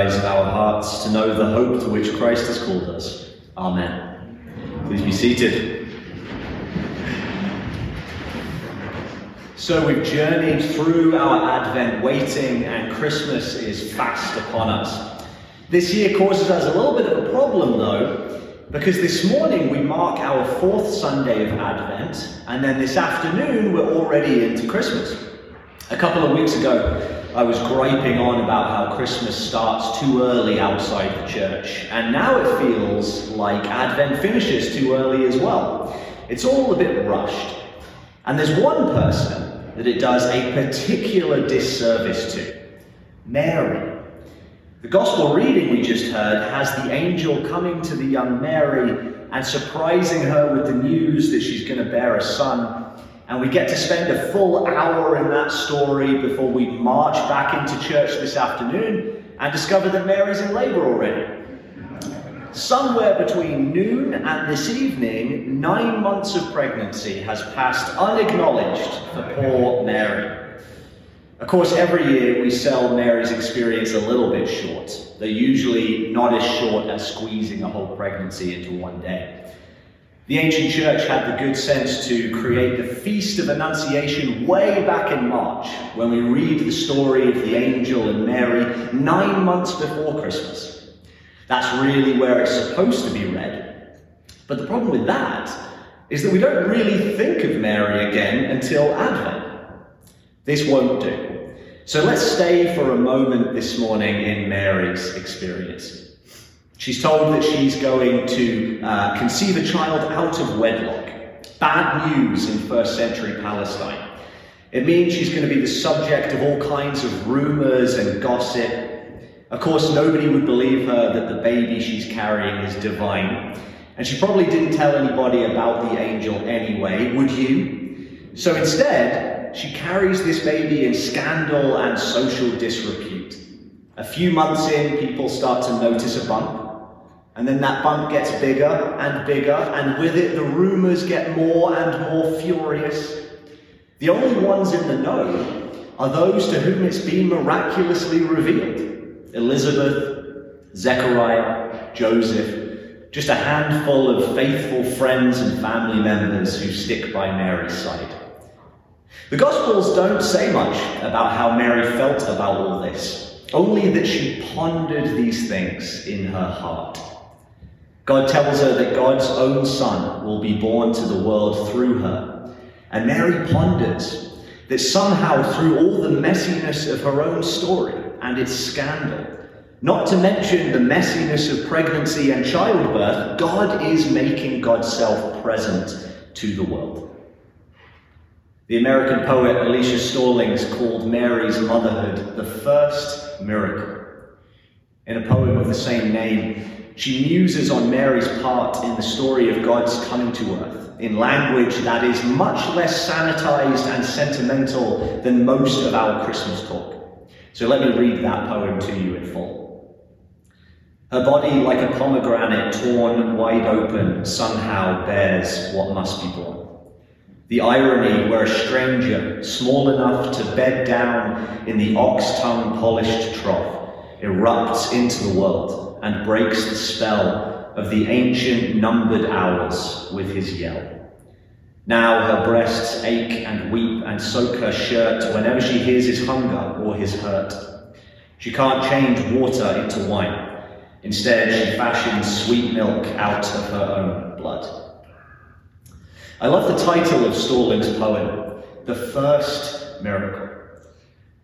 eyes of our hearts to know the hope to which Christ has called us. Amen. Please be seated. So we've journeyed through our Advent waiting, and Christmas is fast upon us. This year causes us a little bit of a problem, though, because this morning we mark our fourth Sunday of Advent, and then this afternoon we're already into Christmas. A couple of weeks ago, I was griping on about how Christmas starts too early outside the church, and now it feels like Advent finishes too early as well. It's all a bit rushed. And there's one person that it does a particular disservice to Mary. The gospel reading we just heard has the angel coming to the young Mary and surprising her with the news that she's going to bear a son and we get to spend a full hour in that story before we march back into church this afternoon and discover that Mary's in labor already. Somewhere between noon and this evening, nine months of pregnancy has passed unacknowledged for poor Mary. Of course, every year we sell Mary's experience a little bit short. They're usually not as short as squeezing a whole pregnancy into one day. The ancient church had the good sense to create the Feast of Annunciation way back in March, when we read the story of the angel and Mary nine months before Christmas. That's really where it's supposed to be read. But the problem with that is that we don't really think of Mary again until Advent. This won't do. So let's stay for a moment this morning in Mary's experience. She's told that she's going to uh, conceive a child out of wedlock. Bad news in first century Palestine. It means she's going to be the subject of all kinds of rumors and gossip. Of course, nobody would believe her that the baby she's carrying is divine. And she probably didn't tell anybody about the angel anyway, would you? So instead, she carries this baby in scandal and social disrepute. A few months in, people start to notice a bump. And then that bump gets bigger and bigger, and with it, the rumors get more and more furious. The only ones in the know are those to whom it's been miraculously revealed Elizabeth, Zechariah, Joseph, just a handful of faithful friends and family members who stick by Mary's side. The Gospels don't say much about how Mary felt about all this, only that she pondered these things in her heart. God tells her that God's own son will be born to the world through her. And Mary ponders that somehow, through all the messiness of her own story and its scandal, not to mention the messiness of pregnancy and childbirth, God is making God's self present to the world. The American poet Alicia Stallings called Mary's motherhood the first miracle. In a poem of the same name, she muses on Mary's part in the story of God's coming to earth in language that is much less sanitized and sentimental than most of our Christmas talk. So let me read that poem to you in full. Her body, like a pomegranate torn wide open, somehow bears what must be born. The irony where a stranger, small enough to bed down in the ox tongue polished trough, erupts into the world and breaks the spell of the ancient numbered hours with his yell. Now her breasts ache and weep and soak her shirt whenever she hears his hunger or his hurt. She can't change water into wine. Instead, she fashions sweet milk out of her own blood. I love the title of Stallings' poem, The First Miracle.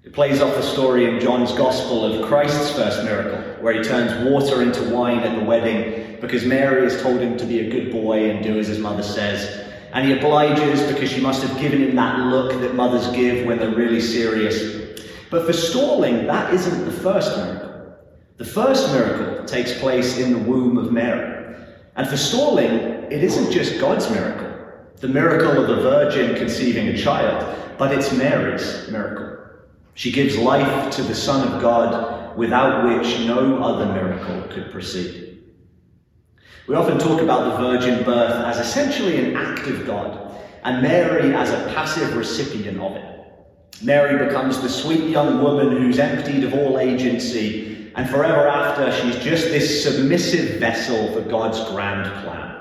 It plays off the story in John's Gospel of Christ's first miracle, where he turns water into wine at the wedding because Mary has told him to be a good boy and do as his mother says. And he obliges because she must have given him that look that mothers give when they're really serious. But for Stalling, that isn't the first miracle. The first miracle takes place in the womb of Mary. And for Stalling, it isn't just God's miracle, the miracle of a virgin conceiving a child, but it's Mary's miracle. She gives life to the Son of God, without which no other miracle could proceed. We often talk about the virgin birth as essentially an act of God, and Mary as a passive recipient of it. Mary becomes the sweet young woman who's emptied of all agency and forever after, she's just this submissive vessel for God's grand plan.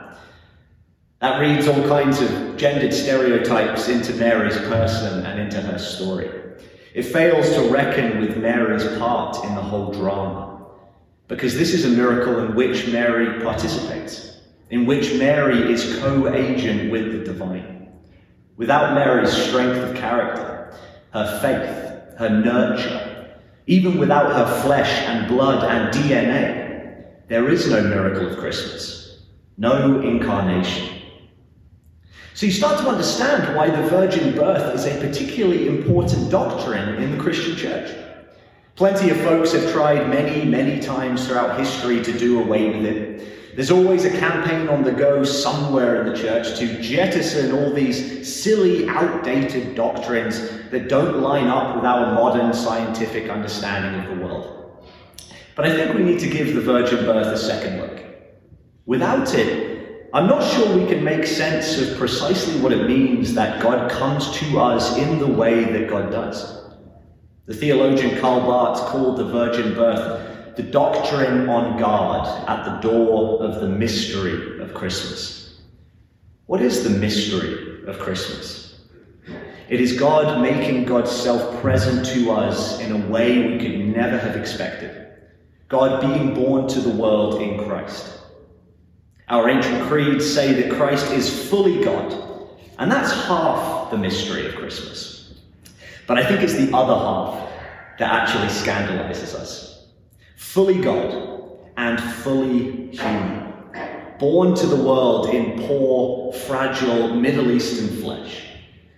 That reads all kinds of gendered stereotypes into Mary's person and into her story. It fails to reckon with Mary's part in the whole drama, because this is a miracle in which Mary participates, in which Mary is co agent with the divine. Without Mary's strength of character, her faith, her nurture, even without her flesh and blood and DNA, there is no miracle of Christmas, no incarnation. So you start to understand why the virgin birth is a particularly important doctrine in the Christian church. Plenty of folks have tried many, many times throughout history to do away with it. There's always a campaign on the go somewhere in the church to jettison all these silly, outdated doctrines that don't line up with our modern scientific understanding of the world. But I think we need to give the virgin birth a second look. Without it, I'm not sure we can make sense of precisely what it means that God comes to us in the way that God does. The theologian Karl Barth called the virgin birth the doctrine on guard at the door of the mystery of Christmas. What is the mystery of Christmas? It is God making God's self present to us in a way we could never have expected. God being born to the world in Christ. Our ancient creeds say that Christ is fully God, and that's half the mystery of Christmas. But I think it's the other half that actually scandalizes us. Fully God and fully human. Born to the world in poor, fragile Middle Eastern flesh.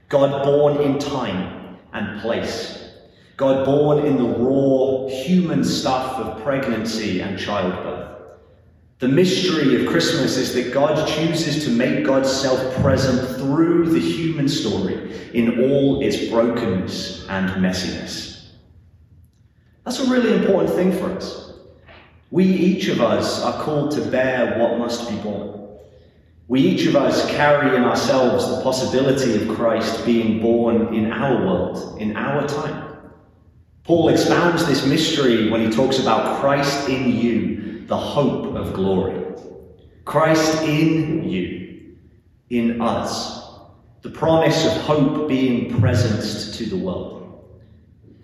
God born in time and place. God born in the raw human stuff of pregnancy and childbirth. The mystery of Christmas is that God chooses to make God's self present through the human story in all its brokenness and messiness. That's a really important thing for us. We, each of us, are called to bear what must be born. We, each of us, carry in ourselves the possibility of Christ being born in our world, in our time. Paul expounds this mystery when he talks about Christ in you the hope of glory. Christ in you, in us, the promise of hope being present to the world.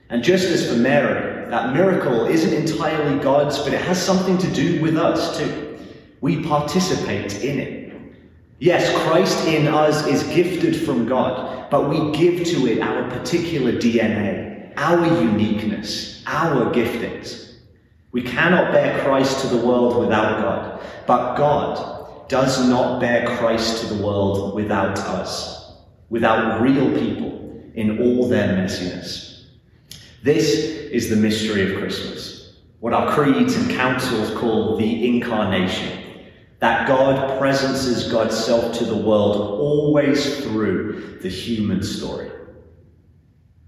And just as for Mary, that miracle isn't entirely God's, but it has something to do with us too. We participate in it. Yes, Christ in us is gifted from God, but we give to it our particular DNA, our uniqueness, our giftings. We cannot bear Christ to the world without God, but God does not bear Christ to the world without us, without real people in all their messiness. This is the mystery of Christmas, what our creeds and councils call the incarnation. That God presences God's self to the world always through the human story.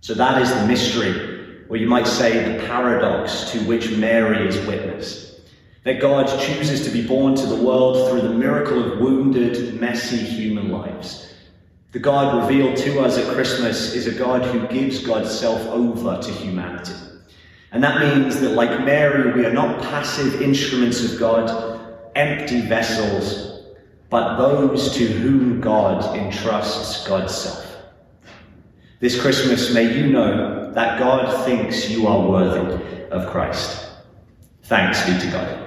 So that is the mystery or you might say the paradox to which Mary is witness. That God chooses to be born to the world through the miracle of wounded, messy human lives. The God revealed to us at Christmas is a God who gives God's self over to humanity. And that means that, like Mary, we are not passive instruments of God, empty vessels, but those to whom God entrusts God's self. This Christmas, may you know that God thinks you are worthy of Christ. Thanks be to God.